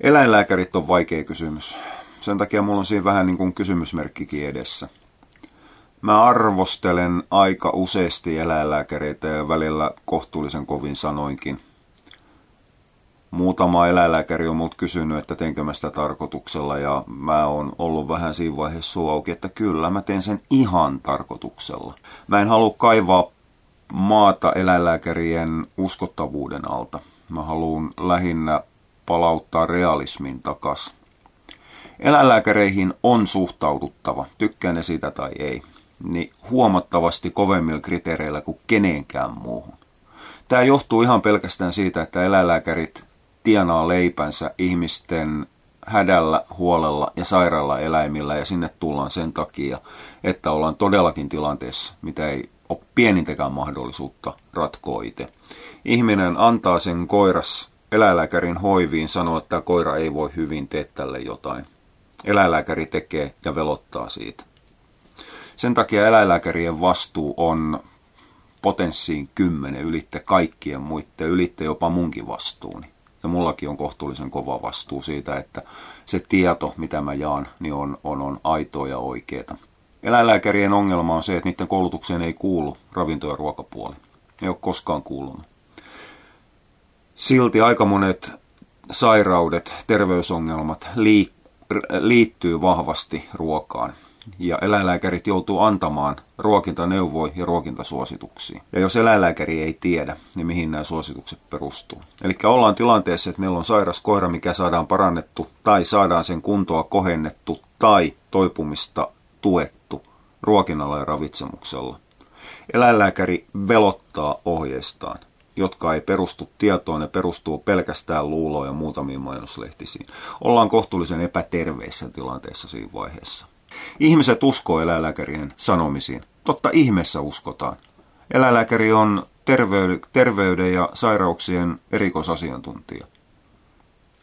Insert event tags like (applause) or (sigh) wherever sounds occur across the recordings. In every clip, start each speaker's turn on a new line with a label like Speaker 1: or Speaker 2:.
Speaker 1: Eläinlääkärit on vaikea kysymys. Sen takia mulla on siinä vähän niin kuin kysymysmerkkikin edessä. Mä arvostelen aika useasti eläinlääkäreitä ja välillä kohtuullisen kovin sanoinkin. Muutama eläinlääkäri on mut kysynyt, että teenkö mä sitä tarkoituksella ja mä oon ollut vähän siinä vaiheessa suu auki, että kyllä mä teen sen ihan tarkoituksella. Mä en halua kaivaa maata eläinlääkärien uskottavuuden alta. Mä haluan lähinnä palauttaa realismin takas. Eläinlääkäreihin on suhtauduttava, tykkään ne sitä tai ei, niin huomattavasti kovemmilla kriteereillä kuin kenenkään muuhun. Tämä johtuu ihan pelkästään siitä, että eläinlääkärit tienaa leipänsä ihmisten hädällä, huolella ja sairaalla eläimillä ja sinne tullaan sen takia, että ollaan todellakin tilanteessa, mitä ei ole pienintäkään mahdollisuutta ratkoa itse. Ihminen antaa sen koiras eläinlääkärin hoiviin, sanoo, että koira ei voi hyvin, tee tälle jotain. Eläinlääkäri tekee ja velottaa siitä. Sen takia eläinlääkärien vastuu on potenssiin kymmenen ylitte kaikkien muiden, ylitte jopa munkin vastuuni. Ja mullakin on kohtuullisen kova vastuu siitä, että se tieto, mitä mä jaan, niin on, on, on aitoa ja oikeaa. Eläinlääkärien ongelma on se, että niiden koulutukseen ei kuulu ravinto- ja ruokapuoli. Ei ole koskaan kuulunut. Silti aika monet sairaudet, terveysongelmat liittyy vahvasti ruokaan ja eläinlääkärit joutuu antamaan ruokintaneuvoja ja ruokintasuosituksia. Ja jos eläinlääkäri ei tiedä, niin mihin nämä suositukset perustuu. Eli ollaan tilanteessa, että meillä on sairas koira, mikä saadaan parannettu, tai saadaan sen kuntoa kohennettu, tai toipumista tuettu ruokinnalla ja ravitsemuksella. Eläinlääkäri velottaa ohjeistaan jotka ei perustu tietoon, ne perustuu pelkästään luuloon ja muutamiin mainoslehtisiin. Ollaan kohtuullisen epäterveissä tilanteessa siinä vaiheessa. Ihmiset uskoo eläinlääkärien sanomisiin. Totta ihmeessä uskotaan. Eläinlääkäri on terveyden ja sairauksien erikoisasiantuntija.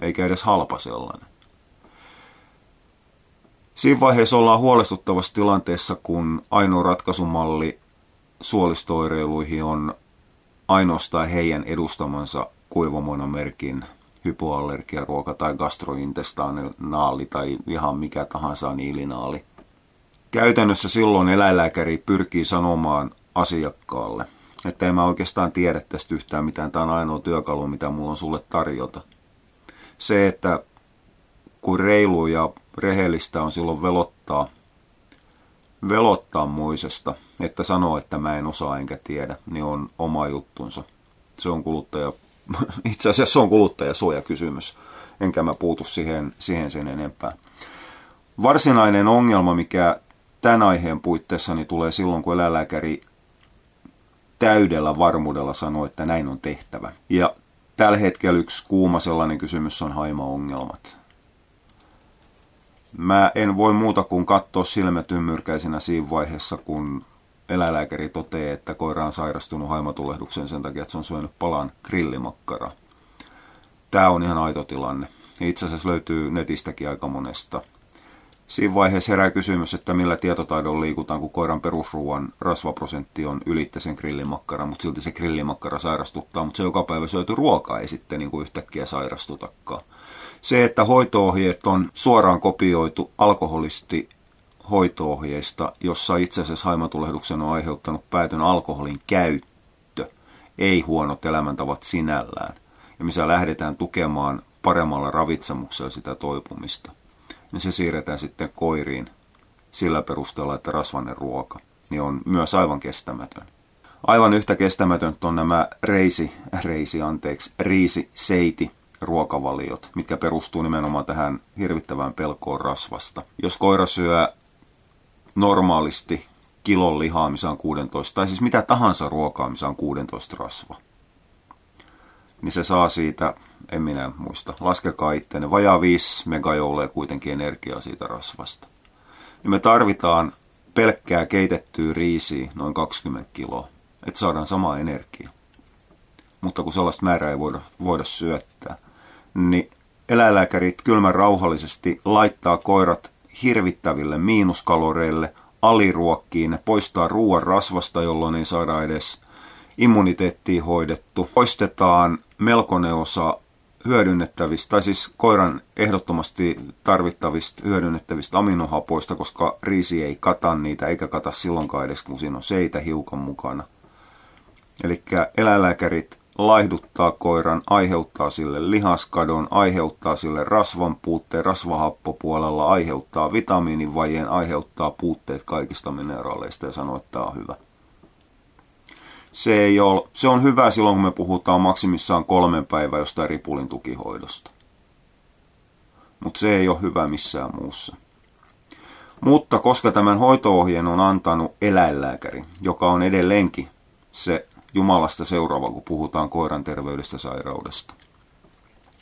Speaker 1: Eikä edes halpa sellainen. Siinä vaiheessa ollaan huolestuttavassa tilanteessa, kun ainoa ratkaisumalli suolistoireiluihin on ainoastaan heidän edustamansa kuivamonomerkin hypoallergiaruoka tai gastrointestaanaali tai ihan mikä tahansa niilinaali. Käytännössä silloin eläinlääkäri pyrkii sanomaan asiakkaalle, että en mä oikeastaan tiedä tästä yhtään mitään, tämä on ainoa työkalu, mitä mulla on sulle tarjota. Se, että kuin reilu ja rehellistä on silloin velottaa, velottaa muisesta, että sanoo, että mä en osaa enkä tiedä, niin on oma juttunsa. Se on kuluttaja (laughs) itse asiassa se on kuluttajasuojakysymys, enkä mä puutu siihen, siihen sen enempää. Varsinainen ongelma, mikä tämän aiheen puitteissa niin tulee silloin, kun eläinlääkäri täydellä varmuudella sanoo, että näin on tehtävä. Ja tällä hetkellä yksi kuuma sellainen kysymys on haimaongelmat. Mä en voi muuta kuin katsoa silmät siinä vaiheessa, kun eläinlääkäri toteaa, että koira on sairastunut haimatulehdukseen sen takia, että se on syönyt palan grillimakkara. Tämä on ihan aito tilanne. Itse asiassa löytyy netistäkin aika monesta. Siinä vaiheessa herää kysymys, että millä tietotaidolla liikutaan, kun koiran perusruuan rasvaprosentti on ylittä sen grillimakkara, mutta silti se grillimakkara sairastuttaa, mutta se joka päivä syöty ruoka ei sitten niin kuin yhtäkkiä sairastutakaan. Se, että hoitoohjeet on suoraan kopioitu alkoholisti hoitoohjeista, jossa itse asiassa haimatulehduksen on aiheuttanut päätön alkoholin käyttö, ei huonot elämäntavat sinällään, ja missä lähdetään tukemaan paremmalla ravitsemuksella sitä toipumista, niin se siirretään sitten koiriin sillä perusteella, että rasvainen ruoka niin on myös aivan kestämätön. Aivan yhtä kestämätön on nämä reisi, reisi anteeksi, riisi, seiti, ruokavaliot, mitkä perustuu nimenomaan tähän hirvittävään pelkoon rasvasta. Jos koira syö normaalisti kilon lihaa, missä on 16, tai siis mitä tahansa ruokaa, missä on 16 rasva. Niin se saa siitä, en minä muista, laskekaa itteenne, vajaa 5 megajouleja kuitenkin energiaa siitä rasvasta. Ja me tarvitaan pelkkää keitettyä riisiä noin 20 kiloa, että saadaan sama energia. Mutta kun sellaista määrää ei voida, voida syöttää, niin eläinlääkärit kylmän rauhallisesti laittaa koirat hirvittäville miinuskaloreille, aliruokkiin, ne poistaa ruoan rasvasta, jolloin ei saada edes immuniteettia hoidettu. Poistetaan melkoinen osa hyödynnettävistä, tai siis koiran ehdottomasti tarvittavista hyödynnettävistä aminohapoista, koska riisi ei kata niitä, eikä kata silloinkaan edes, kun siinä on seitä hiukan mukana. Eli eläinlääkärit laihduttaa koiran, aiheuttaa sille lihaskadon, aiheuttaa sille rasvan puutteen, rasvahappopuolella, aiheuttaa vitamiinivajeen, aiheuttaa puutteet kaikista mineraaleista ja sanoo, että tämä on hyvä. Se, ei ole, se on hyvä silloin, kun me puhutaan maksimissaan kolmen päivän jostain ripulin tukihoidosta. Mutta se ei ole hyvä missään muussa. Mutta koska tämän hoitoohjeen on antanut eläinlääkäri, joka on edelleenkin se Jumalasta seuraava, kun puhutaan koiran terveydestä sairaudesta,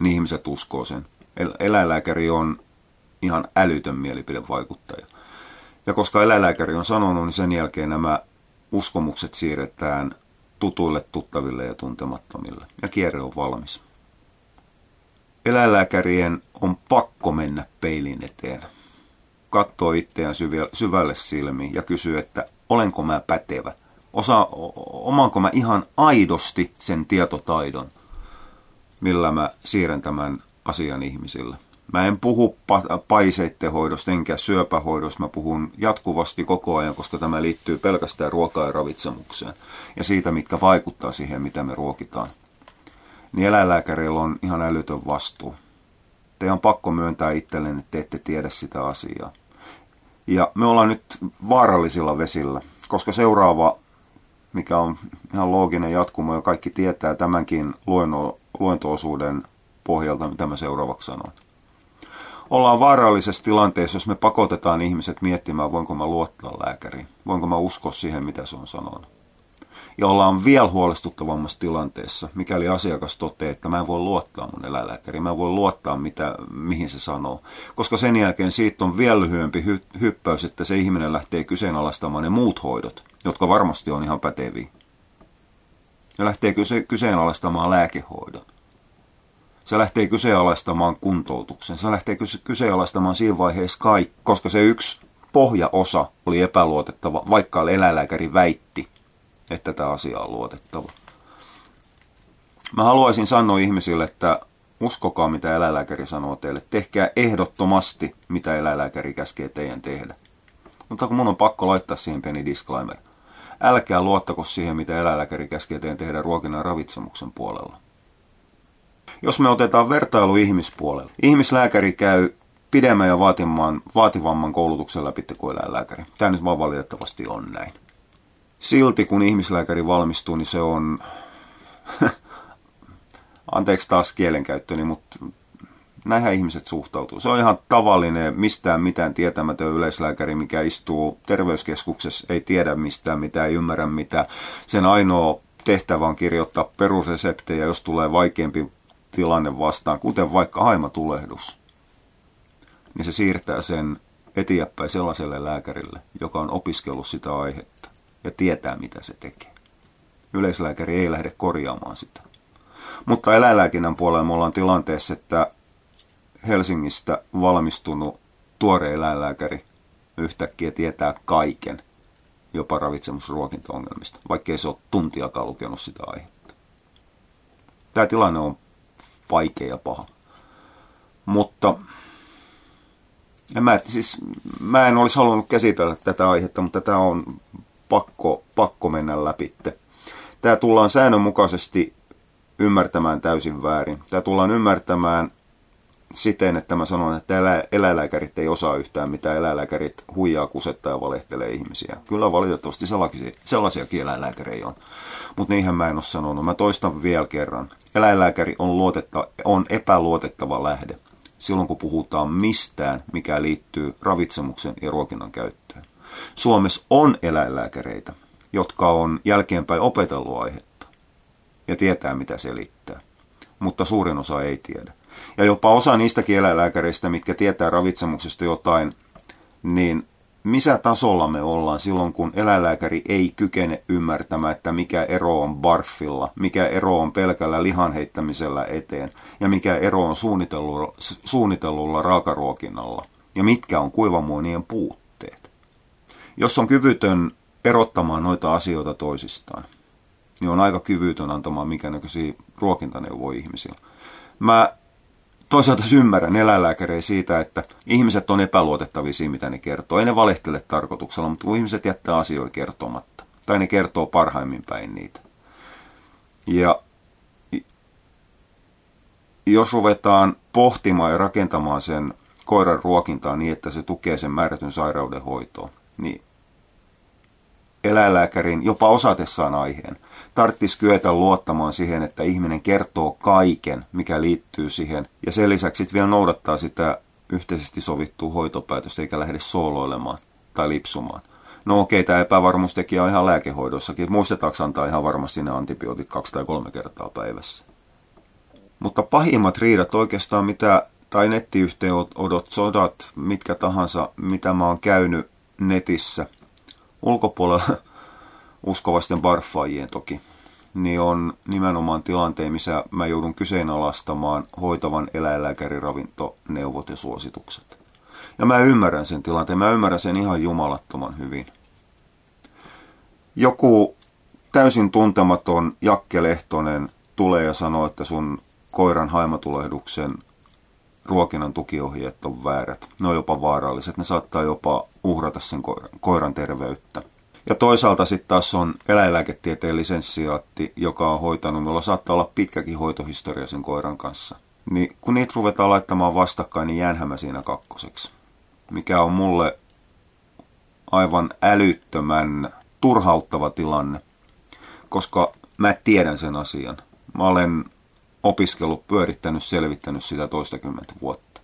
Speaker 1: niin ihmiset uskoo sen. Eläinlääkäri on ihan älytön mielipidevaikuttaja. Ja koska eläinlääkäri on sanonut, niin sen jälkeen nämä uskomukset siirretään tutuille, tuttaville ja tuntemattomille. Ja kierre on valmis. Eläinlääkärien on pakko mennä peilin eteen. Katsoo itseään syvälle silmiin ja kysyy, että olenko mä pätevä. Osa, omaanko mä ihan aidosti sen tietotaidon, millä mä siirrän tämän asian ihmisille. Mä en puhu paiseitten hoidosta enkä syöpähoidosta, mä puhun jatkuvasti koko ajan, koska tämä liittyy pelkästään ruokaa ja ravitsemukseen ja siitä, mitkä vaikuttaa siihen, mitä me ruokitaan. Niin eläinlääkärillä on ihan älytön vastuu. Teidän on pakko myöntää itselleen, että te ette tiedä sitä asiaa. Ja me ollaan nyt vaarallisilla vesillä, koska seuraava, mikä on ihan looginen jatkumo ja kaikki tietää tämänkin luento- luentoosuuden pohjalta, mitä mä seuraavaksi sanon ollaan vaarallisessa tilanteessa, jos me pakotetaan ihmiset miettimään, voinko mä luottaa lääkäriin, voinko mä uskoa siihen, mitä se on sanonut. Ja ollaan vielä huolestuttavammassa tilanteessa, mikäli asiakas toteaa, että mä en voi luottaa mun eläinlääkäriin, mä en voi luottaa, mitä, mihin se sanoo. Koska sen jälkeen siitä on vielä lyhyempi hy- hyppäys, että se ihminen lähtee kyseenalaistamaan ne muut hoidot, jotka varmasti on ihan päteviä. Ja lähtee kyse- kyseenalaistamaan lääkehoidon se lähtee kyseenalaistamaan kuntoutuksen. Se lähtee kyseenalaistamaan siinä vaiheessa kaikki, koska se yksi pohjaosa oli epäluotettava, vaikka eläinlääkäri väitti, että tämä asia on luotettava. Mä haluaisin sanoa ihmisille, että uskokaa mitä eläinlääkäri sanoo teille. Tehkää ehdottomasti mitä eläinlääkäri käskee teidän tehdä. Mutta kun mun on pakko laittaa siihen pieni disclaimer. Älkää luottako siihen, mitä eläinlääkäri käskee teidän tehdä ruokinnan ravitsemuksen puolella. Jos me otetaan vertailu ihmispuolella, ihmislääkäri käy pidemmän ja vaativamman, vaativamman koulutuksen läpi kuin eläinlääkäri. Tämä nyt vaan valitettavasti on näin. Silti kun ihmislääkäri valmistuu, niin se on, anteeksi taas kielenkäyttöni, mutta näinhän ihmiset suhtautuu. Se on ihan tavallinen, mistään mitään tietämätön yleislääkäri, mikä istuu terveyskeskuksessa, ei tiedä mistään mitään, ei ymmärrä mitä. Sen ainoa tehtävä on kirjoittaa perusreseptejä, jos tulee vaikeampi tilanne vastaan, kuten vaikka haimatulehdus, niin se siirtää sen eteenpäin sellaiselle lääkärille, joka on opiskellut sitä aihetta ja tietää, mitä se tekee. Yleislääkäri ei lähde korjaamaan sitä. Mutta eläinlääkinnän puolella me ollaan tilanteessa, että Helsingistä valmistunut tuore eläinlääkäri yhtäkkiä tietää kaiken, jopa ravitsemusruokintaongelmista, vaikkei se ole tuntiakaan lukenut sitä aihetta. Tämä tilanne on vaikea ja paha. Mutta en mä, siis, mä en olisi halunnut käsitellä tätä aihetta, mutta tämä on pakko, pakko mennä läpi. Tämä tullaan säännönmukaisesti ymmärtämään täysin väärin. Tämä tullaan ymmärtämään siten, että mä sanon, että elä, eläinlääkärit ei osaa yhtään mitä eläinlääkärit huijaa, kusettaa ja valehtelee ihmisiä. Kyllä valitettavasti sellaisia, sellaisiakin eläinlääkäreitä on. Mutta niinhän mä en ole sanonut. Mä toistan vielä kerran. Eläinlääkäri on, luotetta, on epäluotettava lähde silloin, kun puhutaan mistään, mikä liittyy ravitsemuksen ja ruokinnan käyttöön. Suomessa on eläinlääkäreitä, jotka on jälkeenpäin opetellut aihetta ja tietää, mitä selittää. Mutta suurin osa ei tiedä. Ja jopa osa niistäkin eläinlääkäreistä, mitkä tietää ravitsemuksesta jotain, niin missä tasolla me ollaan silloin, kun eläinlääkäri ei kykene ymmärtämään, että mikä ero on barfilla, mikä ero on pelkällä lihan heittämisellä eteen ja mikä ero on suunnitellulla, suunnitellulla raakaruokinnalla ja mitkä on kuivamuonien puutteet. Jos on kyvytön erottamaan noita asioita toisistaan, niin on aika kyvytön antamaan mikä näköisiä ruokintaneuvoja ihmisille. Mä toisaalta ymmärrän eläinlääkäriä siitä, että ihmiset on epäluotettavia siinä, mitä ne kertoo. Ei ne valehtele tarkoituksella, mutta ihmiset jättää asioita kertomatta, tai ne kertoo parhaimmin päin niitä. Ja jos ruvetaan pohtimaan ja rakentamaan sen koiran ruokintaa niin, että se tukee sen määrätyn sairauden hoitoa, niin eläinlääkärin jopa osatessaan aiheen tarvitsisi kyetä luottamaan siihen, että ihminen kertoo kaiken, mikä liittyy siihen, ja sen lisäksi vielä noudattaa sitä yhteisesti sovittua hoitopäätöstä, eikä lähde sooloilemaan tai lipsumaan. No okei, tämä epävarmuustekijä on ihan lääkehoidossakin. Muistetaanko antaa ihan varmasti ne antibiootit kaksi tai kolme kertaa päivässä. Mutta pahimmat riidat oikeastaan mitä, tai nettiyhteenodot, sodat, mitkä tahansa, mitä mä oon käynyt netissä, ulkopuolella (laughs) uskovasten barfaajien toki, niin on nimenomaan tilanteen, missä mä joudun kyseenalaistamaan hoitavan eläinlääkärin ravintoneuvot ja suositukset. Ja mä ymmärrän sen tilanteen, mä ymmärrän sen ihan jumalattoman hyvin. Joku täysin tuntematon Jakke Lehtonen tulee ja sanoo, että sun koiran haimatulehduksen ruokinnan tukiohjeet on väärät. Ne on jopa vaaralliset. Ne saattaa jopa uhrata sen koiran, koiran terveyttä. Ja toisaalta sitten taas on eläinlääketieteen lisenssiaatti, joka on hoitanut, jolla saattaa olla pitkäkin hoitohistoria sen koiran kanssa. Niin kun niitä ruvetaan laittamaan vastakkain, niin jäänhän mä siinä kakkoseksi. Mikä on mulle aivan älyttömän turhauttava tilanne, koska mä tiedän sen asian. Mä olen opiskellut, pyörittänyt, selvittänyt sitä toistakymmentä vuotta.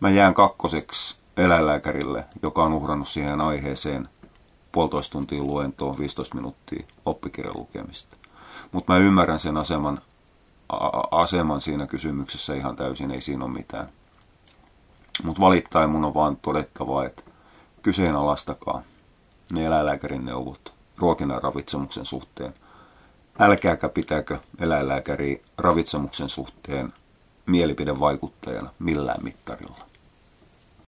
Speaker 1: Mä jään kakkoseksi eläinlääkärille, joka on uhrannut siihen aiheeseen puolitoista tuntia luentoa, 15 minuuttia oppikirjan lukemista. Mutta mä ymmärrän sen aseman, a- aseman siinä kysymyksessä ihan täysin, ei siinä ole mitään. Mutta valittain mun on vaan todettava, että kyseenalaistakaa ne eläinlääkärin neuvot ruokinnan ravitsemuksen suhteen – älkääkä pitääkö eläinlääkäri ravitsemuksen suhteen mielipidevaikuttajana millään mittarilla.